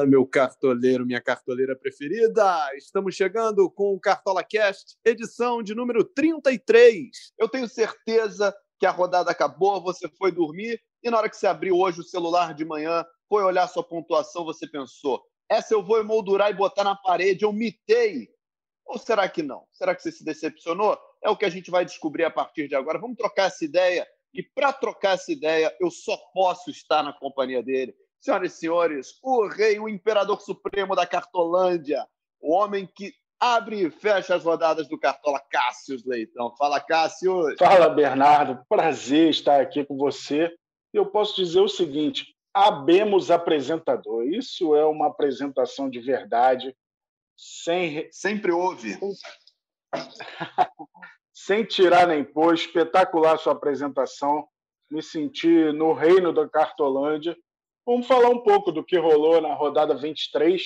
Fala, meu cartoleiro, minha cartoleira preferida! Estamos chegando com o Cartola Cast, edição de número 33. Eu tenho certeza que a rodada acabou, você foi dormir e na hora que você abriu hoje o celular de manhã, foi olhar sua pontuação, você pensou: essa eu vou emoldurar e botar na parede, eu mitei. Ou será que não? Será que você se decepcionou? É o que a gente vai descobrir a partir de agora. Vamos trocar essa ideia. E para trocar essa ideia, eu só posso estar na companhia dele Senhoras e senhores, o rei, o imperador supremo da Cartolândia, o homem que abre e fecha as rodadas do Cartola, Cássio Leitão. Fala, Cássio. Fala, Bernardo. Prazer estar aqui com você. E eu posso dizer o seguinte: abemos apresentador. Isso é uma apresentação de verdade. Sem... Sempre houve. Sem tirar nem pôr. Espetacular sua apresentação. Me senti no reino da Cartolândia Vamos falar um pouco do que rolou na rodada 23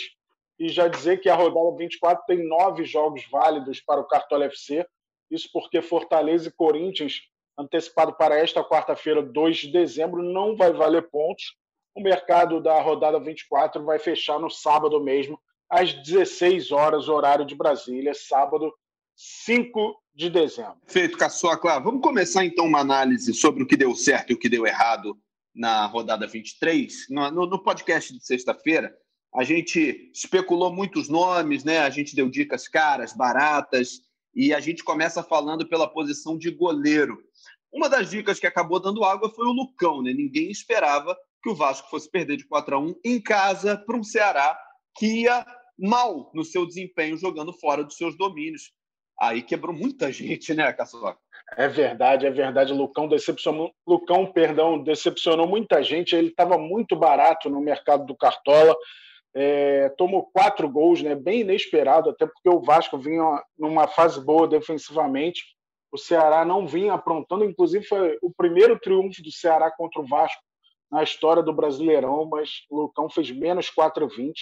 e já dizer que a rodada 24 tem nove jogos válidos para o Cartola FC. Isso porque Fortaleza e Corinthians, antecipado para esta quarta-feira, 2 de dezembro, não vai valer pontos. O mercado da rodada 24 vai fechar no sábado mesmo, às 16 horas, horário de Brasília, sábado 5 de dezembro. Feito, Caçoca. Vamos começar então uma análise sobre o que deu certo e o que deu errado na rodada 23, no, no podcast de sexta-feira, a gente especulou muitos nomes, né? A gente deu dicas caras, baratas, e a gente começa falando pela posição de goleiro. Uma das dicas que acabou dando água foi o Lucão, né? Ninguém esperava que o Vasco fosse perder de 4 a 1 em casa para um Ceará que ia mal no seu desempenho jogando fora dos seus domínios. Aí quebrou muita gente, né, Caçoca? É verdade, é verdade. Lucão decepcionou, Lucão, perdão, decepcionou muita gente. Ele estava muito barato no mercado do Cartola. É, tomou quatro gols, né? Bem inesperado, até porque o Vasco vinha numa fase boa defensivamente. O Ceará não vinha aprontando, inclusive foi o primeiro triunfo do Ceará contra o Vasco na história do Brasileirão, mas o Lucão fez menos 4,20.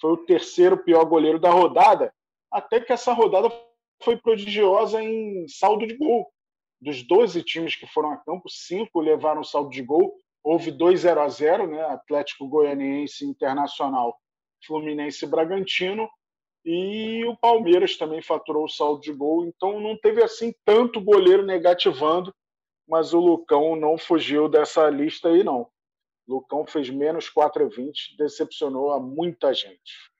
Foi o terceiro pior goleiro da rodada, até que essa rodada foi prodigiosa em saldo de gol dos 12 times que foram a campo, cinco levaram saldo de gol. Houve 2 0 a 0 né? Atlético Goianiense Internacional, Fluminense Bragantino. E o Palmeiras também faturou o saldo de gol. Então não teve assim tanto goleiro negativando, mas o Lucão não fugiu dessa lista aí, não. O Lucão fez menos 4,20, decepcionou a muita gente.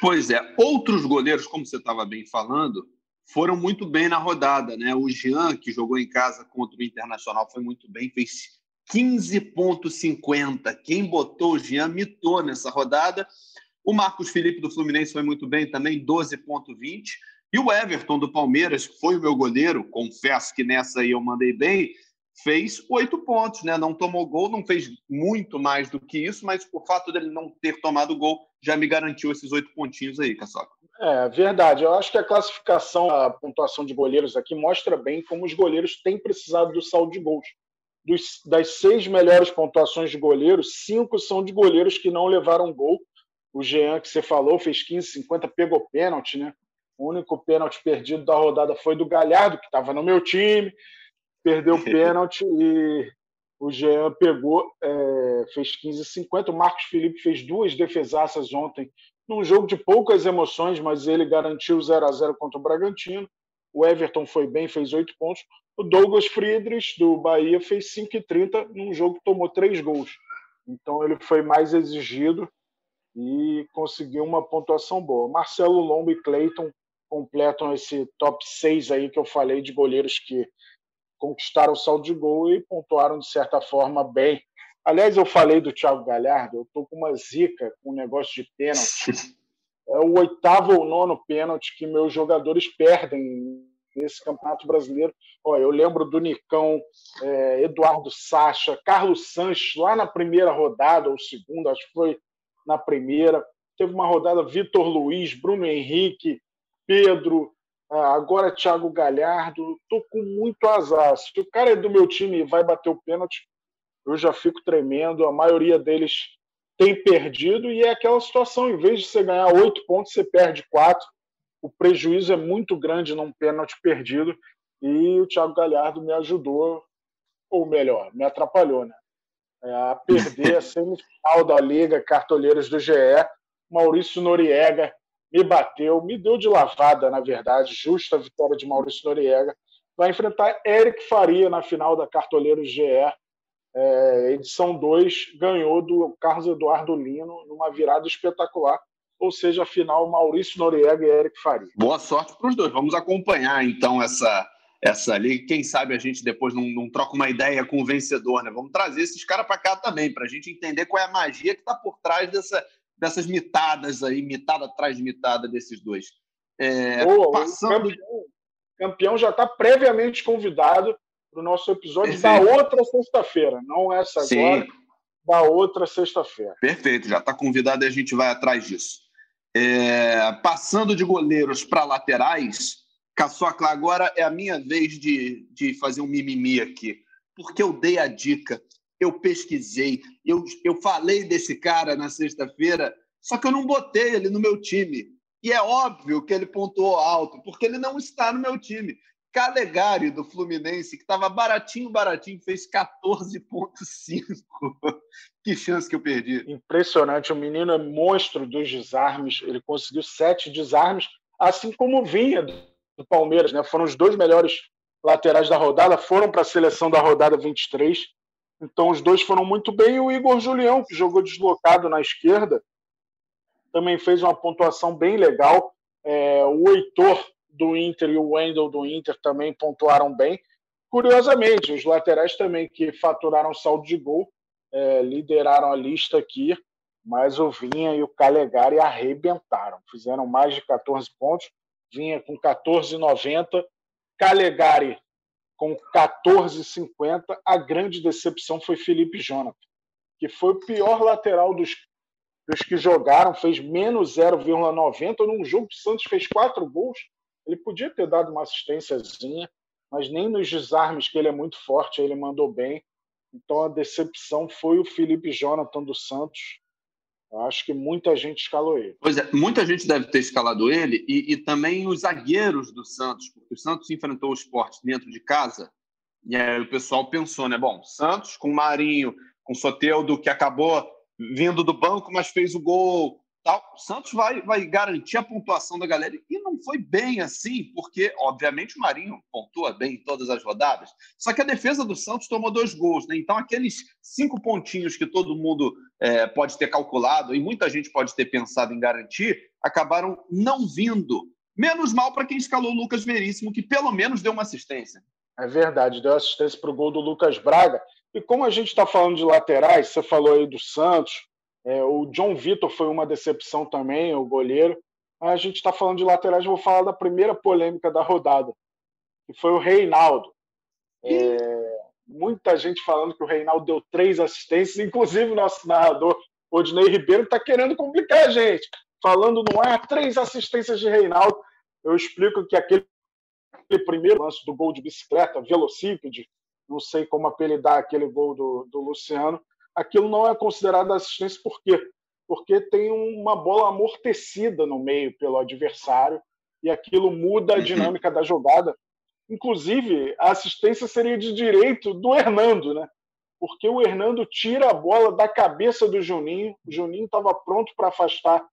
Pois é, outros goleiros, como você estava bem falando, foram muito bem na rodada, né? O Jean, que jogou em casa contra o Internacional, foi muito bem, fez 15,50. Quem botou o Jean mitou nessa rodada. O Marcos Felipe do Fluminense foi muito bem também, 12,20. E o Everton do Palmeiras, que foi o meu goleiro, confesso que nessa aí eu mandei bem, fez oito pontos, né? Não tomou gol, não fez muito mais do que isso, mas o fato dele não ter tomado gol já me garantiu esses oito pontinhos aí, Caçoca. É verdade. Eu acho que a classificação, a pontuação de goleiros aqui mostra bem como os goleiros têm precisado do saldo de gols. Dos, das seis melhores pontuações de goleiros, cinco são de goleiros que não levaram gol. O Jean, que você falou, fez 15, 50, pegou pênalti, né? O único pênalti perdido da rodada foi do Galhardo, que estava no meu time, perdeu o pênalti e o Jean pegou, é, fez 15 50. O Marcos Felipe fez duas defesaças ontem num jogo de poucas emoções, mas ele garantiu 0 a 0 contra o Bragantino. O Everton foi bem, fez oito pontos. O Douglas Friedrich, do Bahia, fez 5,30 num jogo que tomou três gols. Então ele foi mais exigido e conseguiu uma pontuação boa. Marcelo Lombo e Cleiton completam esse top 6 aí que eu falei de goleiros que conquistaram o saldo de gol e pontuaram de certa forma bem Aliás, eu falei do Thiago Galhardo, eu estou com uma zica com um negócio de pênalti. É o oitavo ou nono pênalti que meus jogadores perdem nesse Campeonato Brasileiro. Ó, eu lembro do Nicão, é, Eduardo Sacha, Carlos Sanches, lá na primeira rodada, ou segunda, acho que foi na primeira. Teve uma rodada Vitor Luiz, Bruno Henrique, Pedro, agora Thiago Galhardo. Tô com muito azar. Se o cara é do meu time e vai bater o pênalti, eu já fico tremendo. A maioria deles tem perdido e é aquela situação: em vez de você ganhar oito pontos, você perde quatro. O prejuízo é muito grande num pênalti perdido. E o Thiago Galhardo me ajudou, ou melhor, me atrapalhou, né? É, a perder a semifinal da Liga Cartoleiros do GE. Maurício Noriega me bateu, me deu de lavada, na verdade, justa a vitória de Maurício Noriega. Vai enfrentar Eric Faria na final da Cartoleiros GE. É, edição 2 ganhou do Carlos Eduardo Lino numa virada espetacular. Ou seja, final Maurício Noriega e Eric Faria. Boa sorte para os dois. Vamos acompanhar então essa essa liga. Quem sabe a gente depois não, não troca uma ideia com o vencedor, né? Vamos trazer esses caras para cá também, para a gente entender qual é a magia que está por trás dessa, dessas mitadas aí, mitada atrás de mitada desses dois. É, passando... o campeão, campeão já está previamente convidado para o nosso episódio Perfeito. da outra sexta-feira, não essa Sim. agora, da outra sexta-feira. Perfeito, já está convidado e a gente vai atrás disso. É, passando de goleiros para laterais, Caçocla, agora é a minha vez de, de fazer um mimimi aqui, porque eu dei a dica, eu pesquisei, eu, eu falei desse cara na sexta-feira, só que eu não botei ele no meu time. E é óbvio que ele pontuou alto, porque ele não está no meu time. Calegari, do Fluminense, que estava baratinho, baratinho, fez 14,5. que chance que eu perdi. Impressionante. O menino é monstro dos desarmes. Ele conseguiu sete desarmes, assim como vinha do Palmeiras, né? Foram os dois melhores laterais da rodada, foram para a seleção da rodada 23. Então os dois foram muito bem. E o Igor Julião, que jogou deslocado na esquerda, também fez uma pontuação bem legal. É, o Heitor do Inter e o Wendel do Inter também pontuaram bem. Curiosamente, os laterais também que faturaram saldo de gol é, lideraram a lista aqui, mas o Vinha e o Calegari arrebentaram, fizeram mais de 14 pontos vinha com 14,90. Calegari com 14,50. A grande decepção foi Felipe Jonathan, que foi o pior lateral dos, dos que jogaram, fez menos 0,90. Num jogo que o Santos fez quatro gols, ele podia ter dado uma assistênciazinha, mas nem nos desarmes, que ele é muito forte, ele mandou bem. Então a decepção foi o Felipe Jonathan do Santos, eu acho que muita gente escalou ele. Pois é, muita gente deve ter escalado ele e, e também os zagueiros do Santos, porque o Santos enfrentou o esporte dentro de casa e aí o pessoal pensou, né? Bom, Santos com Marinho, com Soteldo, que acabou vindo do banco, mas fez o gol, tal. O Santos vai, vai garantir a pontuação da galera. E não foi bem assim, porque, obviamente, o Marinho pontua bem em todas as rodadas. Só que a defesa do Santos tomou dois gols, né? Então, aqueles cinco pontinhos que todo mundo é, pode ter calculado e muita gente pode ter pensado em garantir, acabaram não vindo. Menos mal para quem escalou o Lucas Veríssimo, que pelo menos deu uma assistência. É verdade, deu assistência para o gol do Lucas Braga. E como a gente está falando de laterais, você falou aí do Santos, é, o John Vitor foi uma decepção também, o goleiro. A gente está falando de laterais, vou falar da primeira polêmica da rodada, que foi o Reinaldo. É, muita gente falando que o Reinaldo deu três assistências, inclusive o nosso narrador, Odinei Ribeiro, está querendo complicar a gente, falando não é três assistências de Reinaldo. Eu explico que aquele primeiro lance do gol de bicicleta, velocípede, não sei como apelidar aquele gol do, do Luciano, aquilo não é considerado assistência por quê? Porque tem uma bola amortecida no meio pelo adversário e aquilo muda a uhum. dinâmica da jogada. Inclusive, a assistência seria de direito do Hernando, né? Porque o Hernando tira a bola da cabeça do Juninho. O Juninho estava pronto para afastar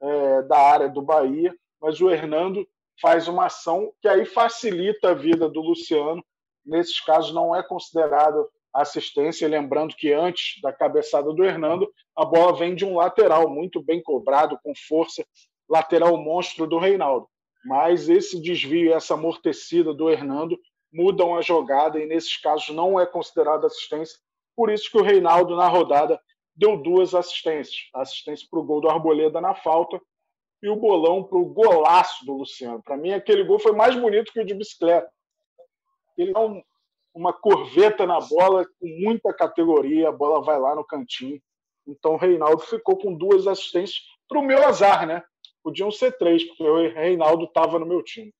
é, da área do Bahia, mas o Hernando faz uma ação que aí facilita a vida do Luciano. Nesses casos, não é considerado assistência, lembrando que antes da cabeçada do Hernando, a bola vem de um lateral, muito bem cobrado, com força, lateral monstro do Reinaldo. Mas esse desvio essa amortecida do Hernando mudam a jogada e, nesses casos, não é considerado assistência. Por isso que o Reinaldo, na rodada, deu duas assistências. Assistência para o gol do Arboleda na falta e o bolão para o golaço do Luciano. Para mim, aquele gol foi mais bonito que o de bicicleta. Ele não uma corveta na bola com muita categoria, a bola vai lá no cantinho. Então o Reinaldo ficou com duas assistências para o meu azar, né? Podiam ser três, porque o Reinaldo estava no meu time.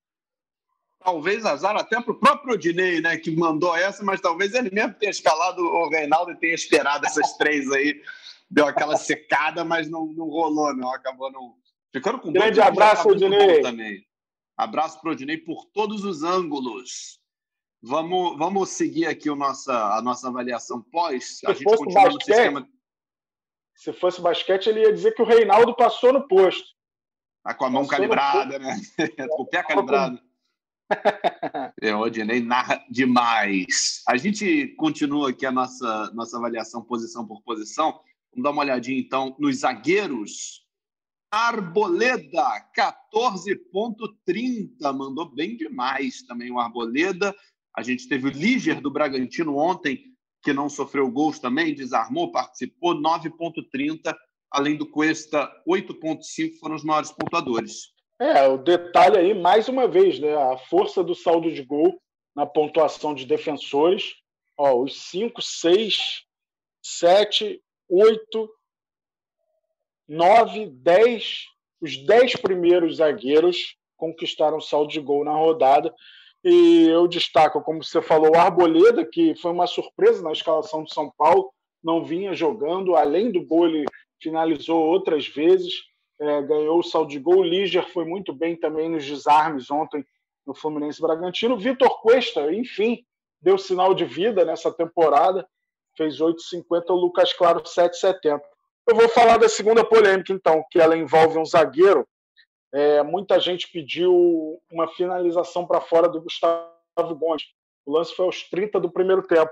Talvez azar até para o próprio Odinei, né, que mandou essa, mas talvez ele mesmo tenha escalado o Reinaldo e tenha esperado essas três aí. Deu aquela secada, mas não, não rolou, não. Acabou não. Ficando com Grande abraço, Odinei. Também. Abraço para o Odinei por todos os ângulos. Vamos, vamos seguir aqui o nossa, a nossa avaliação pós. Se a gente fosse basquete, sistema... Se fosse basquete, ele ia dizer que o Reinaldo passou no posto. Tá com a mão passou calibrada, né? com o pé calibrado. É, o Odinei narra demais. A gente continua aqui a nossa, nossa avaliação posição por posição. Vamos dar uma olhadinha, então, nos zagueiros. Arboleda, 14,30. Mandou bem demais também o Arboleda. A gente teve o Líger do Bragantino ontem, que não sofreu gols também, desarmou, participou, 9,30. Além do Cuesta, 8,5 foram os maiores pontuadores. É, o detalhe aí, mais uma vez, né? A força do saldo de gol na pontuação de defensores. Ó, os 5, 6, 7, 8, 9, 10, os 10 primeiros zagueiros conquistaram saldo de gol na rodada. E eu destaco, como você falou, o Arboleda, que foi uma surpresa na escalação do São Paulo, não vinha jogando, além do gol, ele finalizou outras vezes, é, ganhou o saldo de gol. O Líger foi muito bem também nos desarmes ontem no Fluminense Bragantino. Vitor Cuesta, enfim, deu sinal de vida nessa temporada, fez 8,50, o Lucas Claro 7,70. Eu vou falar da segunda polêmica, então, que ela envolve um zagueiro é, muita gente pediu uma finalização para fora do Gustavo Gomes. O lance foi aos 30 do primeiro tempo.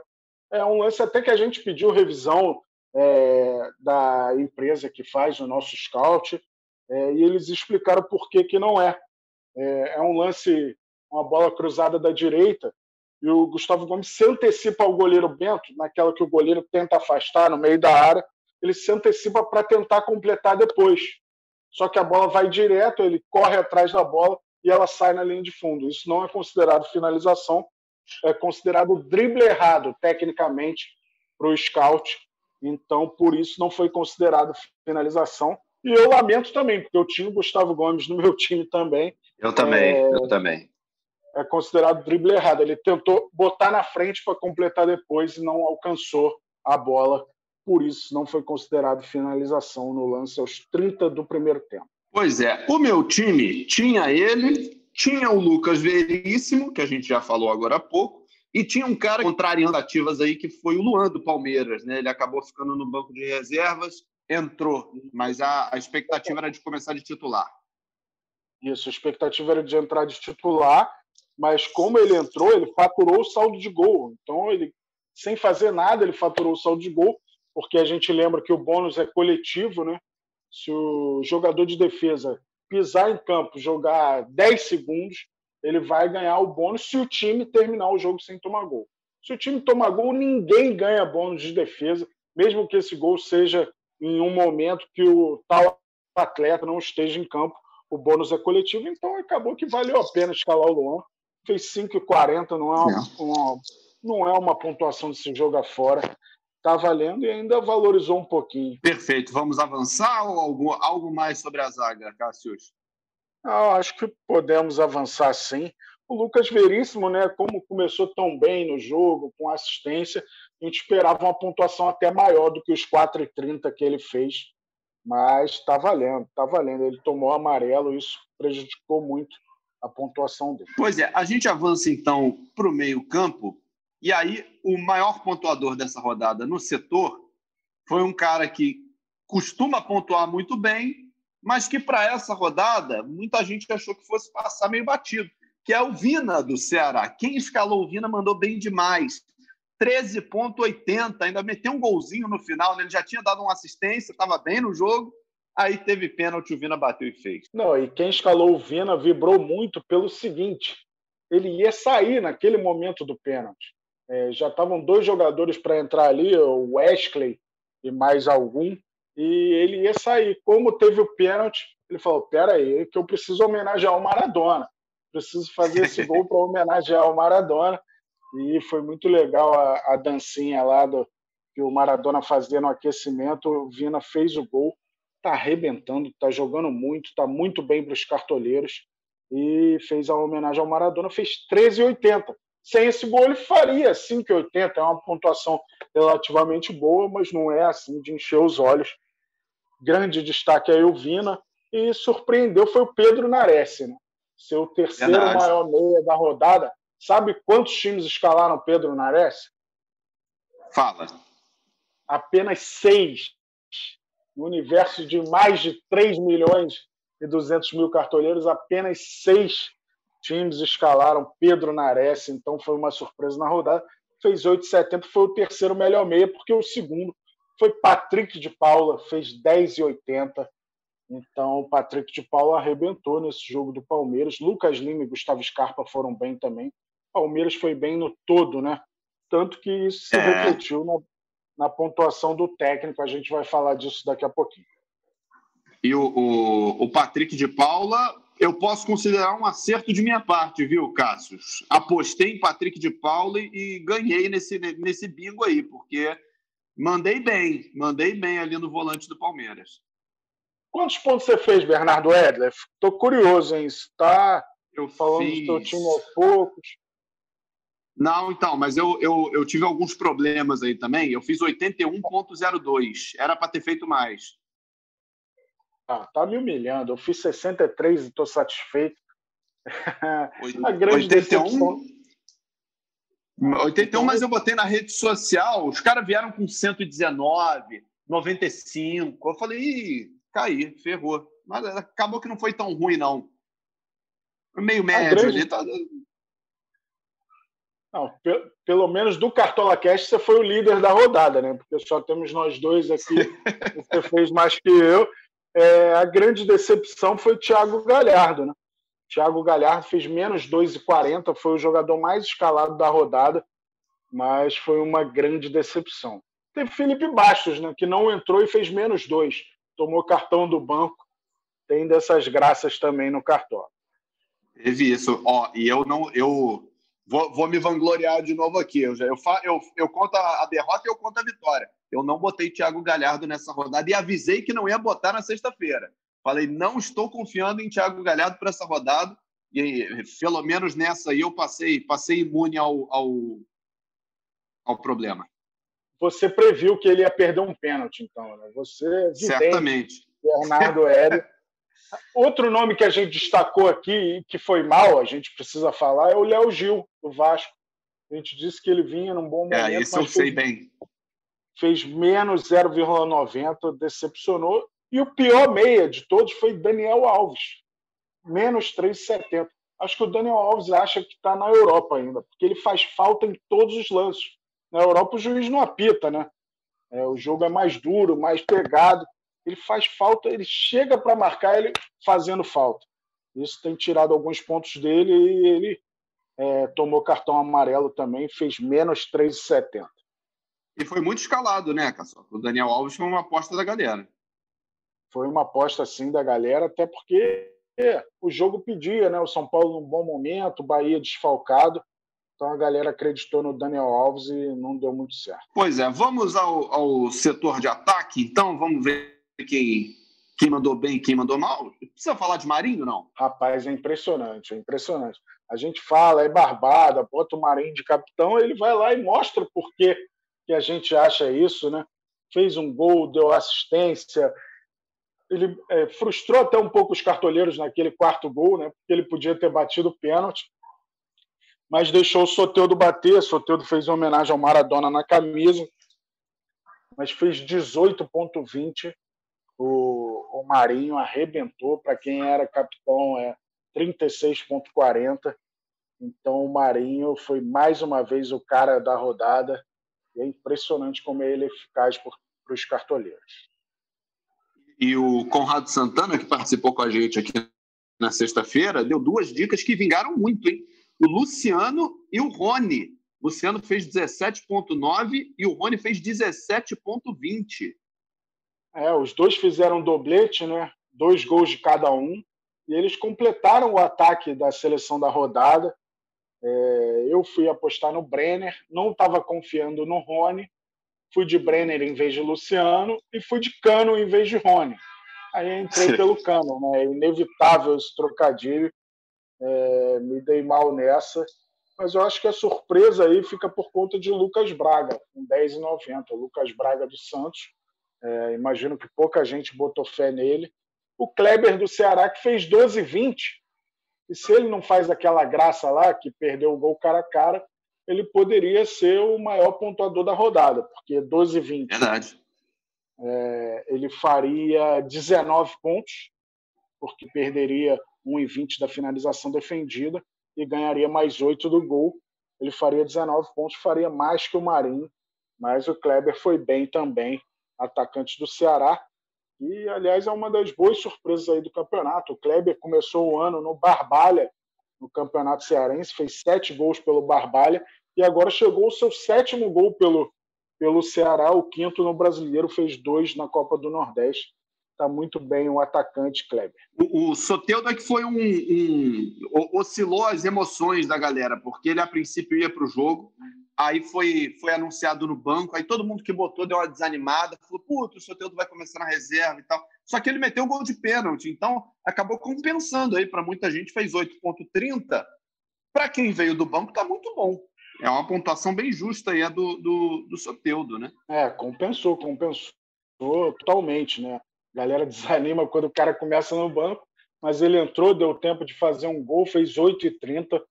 É um lance até que a gente pediu revisão é, da empresa que faz o nosso scout é, e eles explicaram por que, que não é. é. É um lance, uma bola cruzada da direita e o Gustavo Gomes se antecipa ao goleiro Bento, naquela que o goleiro tenta afastar no meio da área, ele se antecipa para tentar completar depois só que a bola vai direto, ele corre atrás da bola e ela sai na linha de fundo. Isso não é considerado finalização, é considerado drible errado, tecnicamente, para o scout. Então, por isso, não foi considerado finalização. E eu lamento também, porque eu tinha o Gustavo Gomes no meu time também. Eu também, é, eu também. É considerado drible errado. Ele tentou botar na frente para completar depois e não alcançou a bola por isso não foi considerado finalização no lance aos 30 do primeiro tempo. Pois é, o meu time tinha ele, tinha o Lucas Veríssimo, que a gente já falou agora há pouco, e tinha um cara contrariando ativas aí, que foi o Luan do Palmeiras. Né? Ele acabou ficando no banco de reservas, entrou, mas a, a expectativa era de começar de titular. Isso, a expectativa era de entrar de titular, mas como ele entrou, ele faturou o saldo de gol. Então, ele, sem fazer nada, ele faturou o saldo de gol porque a gente lembra que o bônus é coletivo, né? Se o jogador de defesa pisar em campo, jogar 10 segundos, ele vai ganhar o bônus se o time terminar o jogo sem tomar gol. Se o time tomar gol, ninguém ganha bônus de defesa, mesmo que esse gol seja em um momento que o tal atleta não esteja em campo, o bônus é coletivo, então acabou que valeu a pena escalar o Luan. Fez 5,40, não, é uma, uma, não é uma pontuação de se jogar fora está valendo e ainda valorizou um pouquinho. Perfeito. Vamos avançar ou algo, algo mais sobre a zaga, Cássius? Ah, acho que podemos avançar sim. O Lucas Veríssimo, né, como começou tão bem no jogo, com assistência, a gente esperava uma pontuação até maior do que os 4,30 que ele fez. Mas está valendo, está valendo. Ele tomou amarelo, isso prejudicou muito a pontuação dele. Pois é, a gente avança então para o meio-campo e aí, o maior pontuador dessa rodada no setor foi um cara que costuma pontuar muito bem, mas que para essa rodada muita gente achou que fosse passar meio batido, que é o Vina do Ceará. Quem escalou o Vina mandou bem demais. 13,80, ainda meteu um golzinho no final, né? ele já tinha dado uma assistência, estava bem no jogo, aí teve pênalti, o Vina bateu e fez. Não, e quem escalou o Vina vibrou muito pelo seguinte: ele ia sair naquele momento do pênalti. É, já estavam dois jogadores para entrar ali, o Wesley e mais algum, e ele ia sair. Como teve o pênalti, ele falou: Pera aí, que eu preciso homenagear o Maradona, preciso fazer esse gol para homenagear o Maradona. E foi muito legal a, a dancinha lá do, que o Maradona fazia no aquecimento. O Vina fez o gol está arrebentando, está jogando muito, está muito bem para os cartoleiros e fez a homenagem ao Maradona, fez 13,80. Sem esse gol, ele faria 5,80. É uma pontuação relativamente boa, mas não é assim de encher os olhos. Grande destaque aí o Vina e surpreendeu foi o Pedro Nares, né? seu terceiro Verdade. maior meia da rodada. Sabe quantos times escalaram Pedro Nares? Fala. Apenas seis. No universo de mais de 3 milhões e 200 mil cartoleiros, apenas seis times escalaram Pedro Nares, então foi uma surpresa na rodada. Fez 8,70, foi o terceiro melhor meia, porque o segundo foi Patrick de Paula, fez 10,80. Então, o Patrick de Paula arrebentou nesse jogo do Palmeiras. Lucas Lima e Gustavo Scarpa foram bem também. Palmeiras foi bem no todo, né? Tanto que isso se é. refletiu na, na pontuação do técnico. A gente vai falar disso daqui a pouquinho. E o, o, o, Patrick de Paula, eu posso considerar um acerto de minha parte, viu, Cássio? Apostei em Patrick de Paula e, ganhei nesse, nesse bingo aí, porque mandei bem, mandei bem ali no volante do Palmeiras. Quantos pontos você fez, Bernardo Edler? Estou curioso, hein? Está eu falando fiz... do seu time aos poucos. Não, então, mas eu, eu, eu tive alguns problemas aí também. Eu fiz 81,02. Era para ter feito mais. Ah, tá me humilhando. Eu fiz 63 e estou satisfeito. A grande 81? Decepção... 81, mas eu botei na rede social. Os caras vieram com 119, 95. Eu falei, Ih, caí, ferrou. Mas acabou que não foi tão ruim, não. Meio médio grande... ali. Tá... Não, pelo menos do Cartola Cast você foi o líder da rodada, né? Porque só temos nós dois aqui. você fez mais que eu. É, a grande decepção foi o Thiago Galhardo, né? Thiago Galhardo fez menos 2,40, foi o jogador mais escalado da rodada, mas foi uma grande decepção. Teve Felipe Bastos, né, que não entrou e fez menos 2, tomou cartão do banco. Tem dessas graças também no cartão. Teve isso. Ó, e eu não. Eu vou, vou me vangloriar de novo aqui. Eu, eu, eu, eu conto a derrota e eu conto a vitória. Eu não botei Thiago Galhardo nessa rodada e avisei que não ia botar na sexta-feira. Falei, não estou confiando em Thiago Galhardo para essa rodada. E pelo menos nessa aí eu passei, passei imune ao, ao, ao problema. Você previu que ele ia perder um pênalti, então, né? Você certamente. Bernardo Hélio. Outro nome que a gente destacou aqui e que foi mal, a gente precisa falar, é o Léo Gil, do Vasco. A gente disse que ele vinha num bom é, momento. É, esse eu sei bem fez menos 0,90, decepcionou. E o pior meia de todos foi Daniel Alves, menos 3,70. Acho que o Daniel Alves acha que está na Europa ainda, porque ele faz falta em todos os lances. Na Europa o juiz não apita, né? É, o jogo é mais duro, mais pegado. Ele faz falta, ele chega para marcar ele fazendo falta. Isso tem tirado alguns pontos dele e ele é, tomou cartão amarelo também, fez menos 3,70. E foi muito escalado, né, Caçoca? O Daniel Alves foi uma aposta da galera. Foi uma aposta, sim, da galera, até porque o jogo pedia, né? O São Paulo num bom momento, o Bahia desfalcado. Então a galera acreditou no Daniel Alves e não deu muito certo. Pois é, vamos ao, ao setor de ataque, então vamos ver quem, quem mandou bem e quem mandou mal. Precisa falar de Marinho, não? Rapaz, é impressionante, é impressionante. A gente fala, é barbada, bota o Marinho de capitão, ele vai lá e mostra por que a gente acha isso, né? Fez um gol, deu assistência. Ele é, frustrou até um pouco os cartoleiros naquele quarto gol, né? Porque ele podia ter batido o pênalti, mas deixou o Soteudo bater. Soteudo fez uma homenagem ao Maradona na camisa, mas fez 18,20. O, o Marinho arrebentou. Para quem era capitão, é 36,40. Então, o Marinho foi mais uma vez o cara da rodada e é impressionante como ele é eficaz para os cartoleiros. E o Conrado Santana, que participou com a gente aqui na sexta-feira, deu duas dicas que vingaram muito, hein? O Luciano e o Rony. O Luciano fez 17,9 e o Rony fez 17,20. É, os dois fizeram doblete, né? Dois gols de cada um. E eles completaram o ataque da seleção da rodada. É, eu fui apostar no Brenner, não estava confiando no Rony, fui de Brenner em vez de Luciano e fui de Cano em vez de Rony. Aí entrei pelo cano, né? É inevitável esse trocadilho. É, me dei mal nessa. Mas eu acho que a surpresa aí fica por conta de Lucas Braga, com 10,90. Lucas Braga do Santos. É, imagino que pouca gente botou fé nele. O Kleber do Ceará, que fez 12,20. E se ele não faz aquela graça lá, que perdeu o gol cara a cara, ele poderia ser o maior pontuador da rodada, porque 12,20. Verdade. É, ele faria 19 pontos, porque perderia 1,20 da finalização defendida e ganharia mais 8 do gol. Ele faria 19 pontos, faria mais que o Marinho, mas o Kleber foi bem também, atacante do Ceará. E, aliás, é uma das boas surpresas aí do campeonato. O Kleber começou o ano no Barbalha, no Campeonato Cearense, fez sete gols pelo Barbalha e agora chegou o seu sétimo gol pelo, pelo Ceará, o quinto no Brasileiro, fez dois na Copa do Nordeste. Está muito bem o atacante Kleber. O, o Soteldo é que foi um, um, oscilou as emoções da galera, porque ele a princípio ia para o jogo, aí foi, foi anunciado no banco, aí todo mundo que botou deu uma desanimada, falou, puto, o Soteldo vai começar na reserva e tal. Só que ele meteu um gol de pênalti, então acabou compensando aí para muita gente, fez 8,30. Para quem veio do banco, está muito bom. É uma pontuação bem justa aí a do, do, do Soteudo, né? É, compensou, compensou totalmente, né? A galera desanima quando o cara começa no banco, mas ele entrou, deu tempo de fazer um gol, fez 8,30.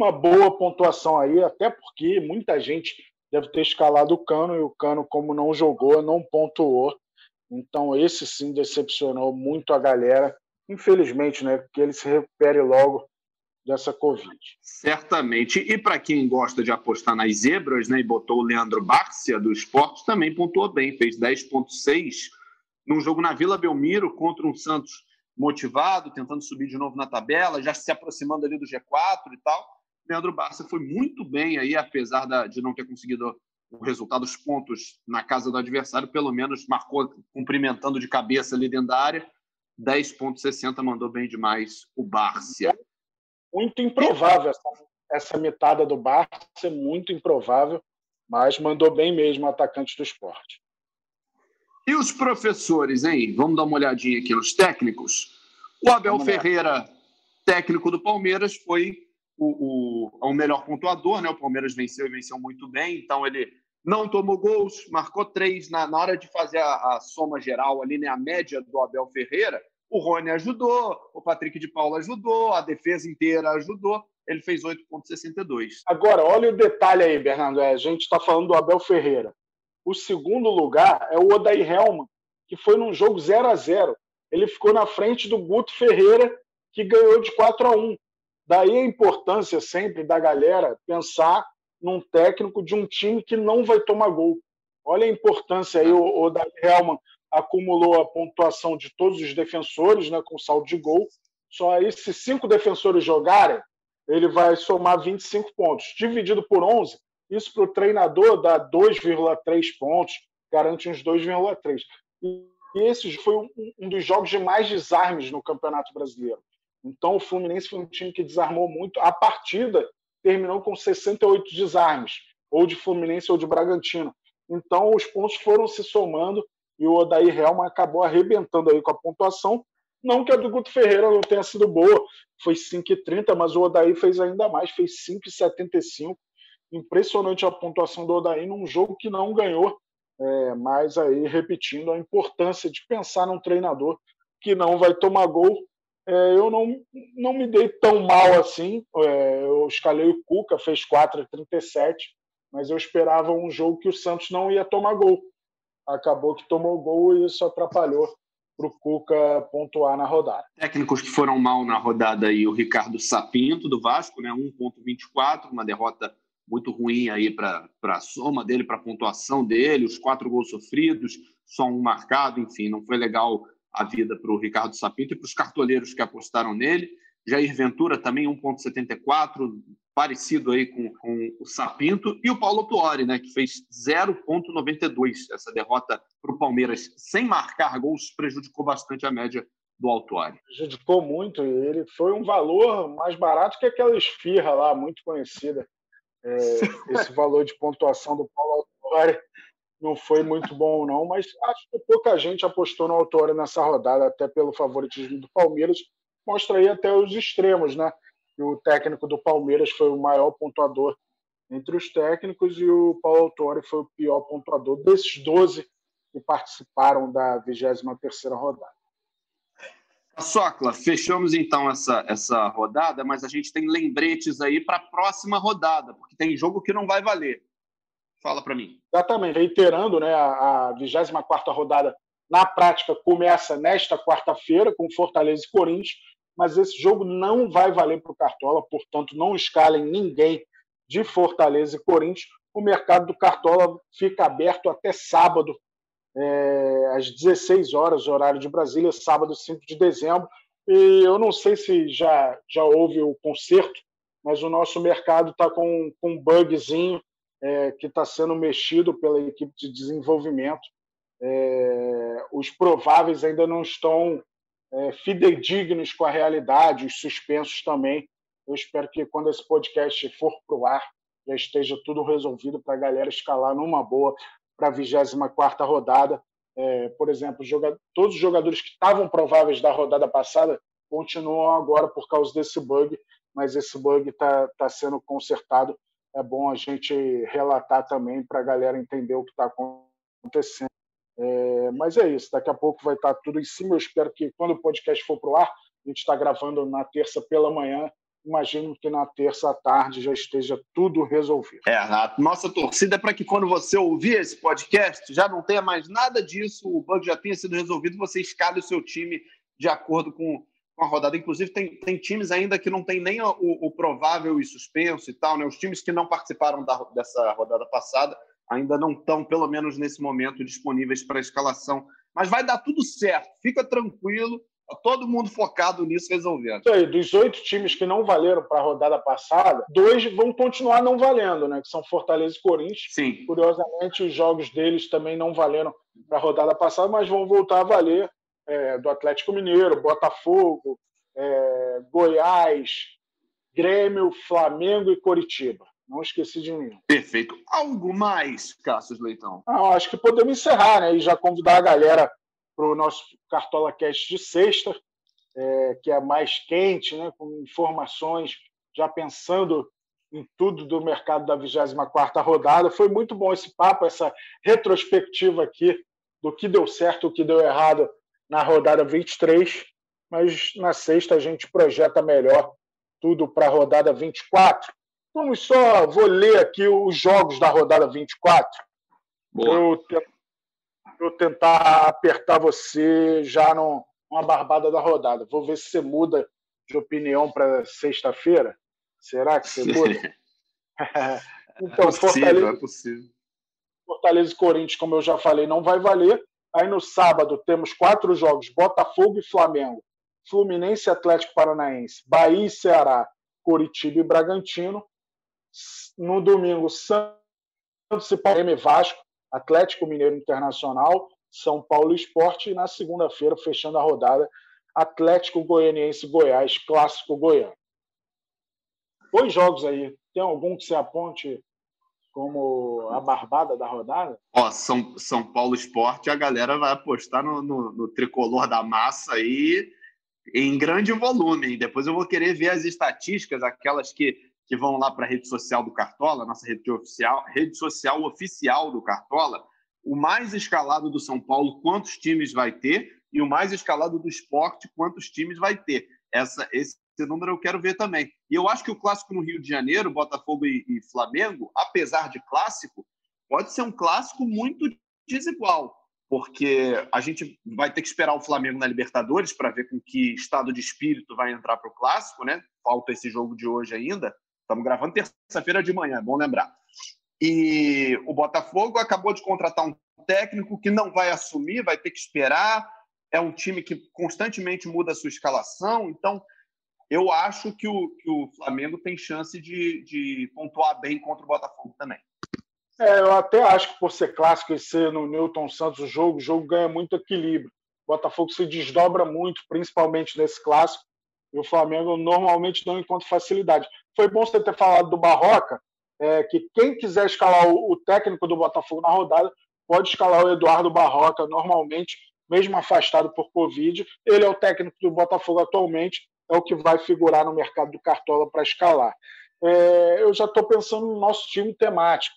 Uma boa pontuação aí, até porque muita gente deve ter escalado o Cano e o Cano, como não jogou, não pontuou. Então, esse sim decepcionou muito a galera. Infelizmente, né? Que ele se recupere logo dessa Covid. Certamente. E para quem gosta de apostar nas zebras, né, e botou o Leandro Bárcia do esporte, também pontuou bem, fez 10,6 num jogo na Vila Belmiro contra um Santos motivado, tentando subir de novo na tabela, já se aproximando ali do G4 e tal. Leandro Bárcia foi muito bem aí, apesar da, de não ter conseguido o resultado, os pontos na casa do adversário, pelo menos marcou cumprimentando de cabeça ali dentro da área. 10,60 mandou bem demais o Bárcia muito improvável essa, essa mitada do Barça, muito improvável, mas mandou bem mesmo o atacante do esporte. E os professores, hein? Vamos dar uma olhadinha aqui nos técnicos. O Abel Ferreira, técnico do Palmeiras, foi o, o, o, melhor pontuador, né? O Palmeiras venceu e venceu muito bem, então ele não tomou gols, marcou três. Na, na hora de fazer a, a soma geral ali, né? A média do Abel Ferreira, o Rony ajudou, o Patrick de Paula ajudou, a defesa inteira ajudou. Ele fez 8,62. Agora, olha o detalhe aí, Bernardo. É, a gente está falando do Abel Ferreira. O segundo lugar é o Odair Helman, que foi num jogo 0 a 0 Ele ficou na frente do Guto Ferreira, que ganhou de 4 a 1 Daí a importância sempre da galera pensar num técnico de um time que não vai tomar gol. Olha a importância aí, o Odair Helman acumulou a pontuação de todos os defensores, né, com saldo de gol. Só aí, se cinco defensores jogarem, ele vai somar 25 pontos. Dividido por 11, isso para o treinador dá 2,3 pontos, garante uns 2,3. E esse foi um, um dos jogos de mais desarmes no Campeonato Brasileiro. Então, o Fluminense foi um time que desarmou muito. A partida terminou com 68 desarmes, ou de Fluminense ou de Bragantino. Então, os pontos foram se somando e o Odair Helman acabou arrebentando aí com a pontuação. Não que a do Guto Ferreira não tenha sido boa, foi 5,30, mas o Odair fez ainda mais, fez 5,75. Impressionante a pontuação do Odair num jogo que não ganhou, é, mas aí repetindo a importância de pensar num treinador que não vai tomar gol. É, eu não, não me dei tão mal assim, é, eu escalei o Cuca, fez 4,37, mas eu esperava um jogo que o Santos não ia tomar gol. Acabou que tomou gol e isso atrapalhou para o Cuca pontuar na rodada. Técnicos que foram mal na rodada aí, o Ricardo Sapinto, do Vasco, né, 1,24, uma derrota muito ruim aí para a soma dele, para a pontuação dele, os quatro gols sofridos, só um marcado, enfim, não foi legal a vida para o Ricardo Sapinto e para os cartoleiros que apostaram nele. Jair Ventura também 1,74, parecido aí com, com, o Sapinto, e o Paulo Tuori, né, que fez 0,92. Essa derrota para o Palmeiras sem marcar gols prejudicou bastante a média do Autuari. Prejudicou muito, ele foi um valor mais barato que aquela esfirra lá, muito conhecida. É, esse valor de pontuação do Paulo Autuari não foi muito bom, não, mas acho que pouca gente apostou no Autório nessa rodada, até pelo favoritismo do Palmeiras. Mostra aí até os extremos, né? o técnico do Palmeiras foi o maior pontuador entre os técnicos e o Paulo Autori foi o pior pontuador desses 12 que participaram da 23ª rodada. Socla, fechamos então essa, essa rodada, mas a gente tem lembretes aí para a próxima rodada, porque tem jogo que não vai valer. Fala para mim. Exatamente. Reiterando, né, a 24 rodada, na prática, começa nesta quarta-feira, com Fortaleza e Corinthians, mas esse jogo não vai valer para o Cartola, portanto, não escalem ninguém de Fortaleza e Corinthians. O mercado do Cartola fica aberto até sábado, é, às 16 horas, horário de Brasília, sábado 5 de dezembro. E eu não sei se já, já houve o conserto, mas o nosso mercado está com, com um bugzinho é, que está sendo mexido pela equipe de desenvolvimento. É, os prováveis ainda não estão é, fidedignos com a realidade, os suspensos também. Eu espero que quando esse podcast for para o ar, já esteja tudo resolvido para a galera escalar numa boa para a 24 rodada. É, por exemplo, todos os jogadores que estavam prováveis da rodada passada continuam agora por causa desse bug, mas esse bug está tá sendo consertado é bom a gente relatar também para a galera entender o que está acontecendo. É, mas é isso, daqui a pouco vai estar tá tudo em cima. Eu espero que quando o podcast for para o ar, a gente está gravando na terça pela manhã. Imagino que na terça à tarde já esteja tudo resolvido. É, a nossa torcida é para que quando você ouvir esse podcast já não tenha mais nada disso, o bug já tenha sido resolvido, você escale o seu time de acordo com uma rodada. Inclusive, tem, tem times ainda que não tem nem o, o, provável e suspenso e tal, né? Os times que não participaram da, dessa rodada passada ainda não estão, pelo menos nesse momento, disponíveis para escalação. Mas vai dar tudo certo, fica tranquilo, tá todo mundo focado nisso resolvendo. Isso aí, dos oito times que não valeram para a rodada passada, dois vão continuar não valendo, né? Que são Fortaleza e Corinthians. Sim. Curiosamente, os jogos deles também não valeram para a rodada passada, mas vão voltar a valer é, do Atlético Mineiro, Botafogo, é, Goiás, Grêmio, Flamengo e Coritiba. Não esqueci de nenhum. Perfeito. Algo mais, Cassius Leitão? Ah, acho que podemos encerrar, né? E já convidar a galera para o nosso Cartola Cast de sexta, é, que é mais quente, né? com informações, já pensando em tudo do mercado da 24 rodada. Foi muito bom esse papo, essa retrospectiva aqui do que deu certo, o que deu errado na rodada 23, mas na sexta a gente projeta melhor tudo para a rodada 24. Vamos só, vou ler aqui os jogos da rodada 24. Eu, eu tentar apertar você já numa barbada da rodada. Vou ver se você muda de opinião para sexta-feira. Será que você muda? então, é possível, Fortaleza, é possível. Fortaleza e Corinthians, como eu já falei, não vai valer. Aí no sábado temos quatro jogos: Botafogo e Flamengo, Fluminense e Atlético Paranaense, Bahia e Ceará, Curitiba e Bragantino. No domingo, Santos e Palmeiras Vasco, Atlético Mineiro Internacional, São Paulo Esporte e na segunda-feira, fechando a rodada, Atlético Goianiense Goiás, Clássico Goiano. Dois jogos aí. Tem algum que você aponte como a barbada da rodada? Ó, São, São Paulo Esporte, a galera vai apostar no, no, no tricolor da massa aí em grande volume. Depois eu vou querer ver as estatísticas, aquelas que, que vão lá para a rede social do Cartola, nossa rede oficial, rede social oficial do Cartola. O mais escalado do São Paulo, quantos times vai ter? E o mais escalado do esporte, quantos times vai ter? Essa, esse esse número eu quero ver também. E eu acho que o clássico no Rio de Janeiro, Botafogo e, e Flamengo, apesar de clássico, pode ser um clássico muito desigual, porque a gente vai ter que esperar o Flamengo na Libertadores para ver com que estado de espírito vai entrar para o clássico, né? Falta esse jogo de hoje ainda. Estamos gravando terça-feira de manhã, é bom lembrar. E o Botafogo acabou de contratar um técnico que não vai assumir, vai ter que esperar. É um time que constantemente muda a sua escalação, então eu acho que o, que o Flamengo tem chance de, de pontuar bem contra o Botafogo também. É, eu até acho que por ser clássico e ser no Newton Santos o jogo, o jogo ganha muito equilíbrio. O Botafogo se desdobra muito, principalmente nesse clássico, e o Flamengo normalmente não encontra facilidade. Foi bom você ter falado do Barroca, é, que quem quiser escalar o, o técnico do Botafogo na rodada pode escalar o Eduardo Barroca normalmente, mesmo afastado por Covid. Ele é o técnico do Botafogo atualmente, é o que vai figurar no mercado do Cartola para escalar. É, eu já estou pensando no nosso time temático.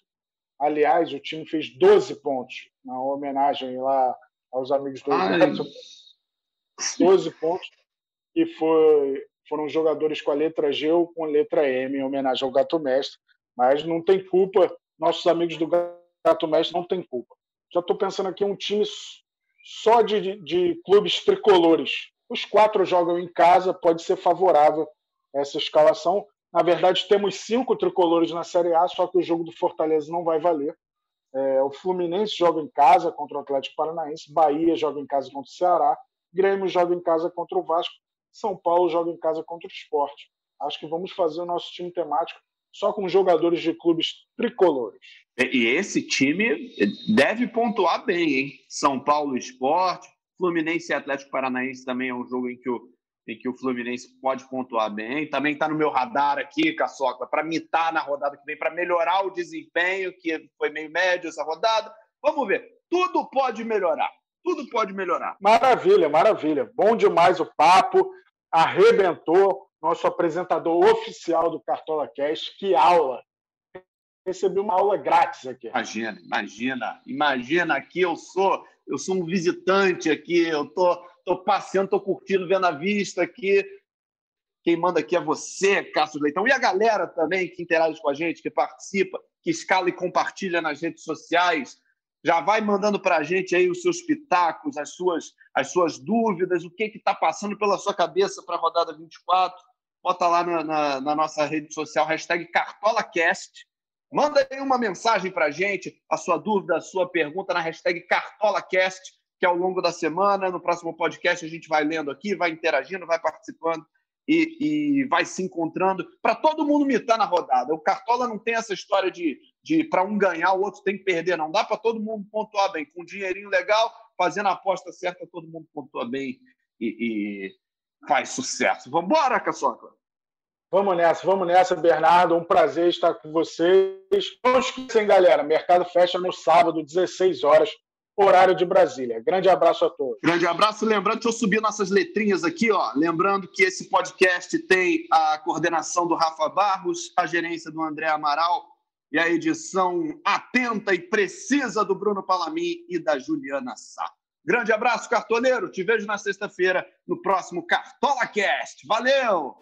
Aliás, o time fez 12 pontos na homenagem lá aos amigos do Neto. 12 pontos. E foi, foram jogadores com a letra G ou com a letra M, em homenagem ao Gato Mestre. Mas não tem culpa, nossos amigos do Gato Mestre não tem culpa. Já estou pensando aqui um time só de, de, de clubes tricolores. Os quatro jogam em casa, pode ser favorável essa escalação. Na verdade, temos cinco tricolores na Série A, só que o jogo do Fortaleza não vai valer. É, o Fluminense joga em casa contra o Atlético Paranaense, Bahia joga em casa contra o Ceará, Grêmio joga em casa contra o Vasco, São Paulo joga em casa contra o Esporte. Acho que vamos fazer o nosso time temático só com jogadores de clubes tricolores. E esse time deve pontuar bem, hein? São Paulo Esporte, Fluminense e Atlético Paranaense também é um jogo em que o em que o Fluminense pode pontuar bem. Também está no meu radar aqui, Caçocla, para mitar na rodada que vem, para melhorar o desempenho, que foi meio médio essa rodada. Vamos ver. Tudo pode melhorar. Tudo pode melhorar. Maravilha, maravilha. Bom demais o papo. Arrebentou. Nosso apresentador oficial do Cartola Cash. Que aula! Recebi uma aula grátis aqui. Imagina, imagina. Imagina aqui eu sou, eu sou um visitante aqui, eu tô Estou passeando, estou curtindo, vendo a vista aqui. Quem manda aqui é você, Cássio Leitão. E a galera também que interage com a gente, que participa, que escala e compartilha nas redes sociais. Já vai mandando para a gente aí os seus pitacos, as suas, as suas dúvidas, o que está passando pela sua cabeça para a rodada 24. Bota lá na, na, na, nossa rede social, hashtag CartolaCast. Manda aí uma mensagem para a gente, a sua dúvida, a sua pergunta na hashtag CartolaCast que ao longo da semana, no próximo podcast, a gente vai lendo aqui, vai interagindo, vai participando e, e vai se encontrando para todo mundo mitar na rodada. O Cartola não tem essa história de, de para um ganhar, o outro tem que perder, não. Dá para todo mundo pontuar bem. Com um dinheirinho legal, fazendo a aposta certa, todo mundo pontua bem e, e faz sucesso. Vamos embora, Caçoca? Vamos nessa, vamos nessa, Bernardo. Um prazer estar com vocês. Não esqueçam, galera, mercado fecha no sábado, 16 horas horário de Brasília. Grande abraço a todos. Grande abraço. Lembrando, deixa eu subir nossas letrinhas aqui, ó. Lembrando que esse podcast tem a coordenação do Rafa Barros, a gerência do André Amaral e a edição atenta e precisa do Bruno Palamin e da Juliana Sá. Grande abraço, cartoleiro. Te vejo na sexta-feira no próximo Cartola Cast. Valeu!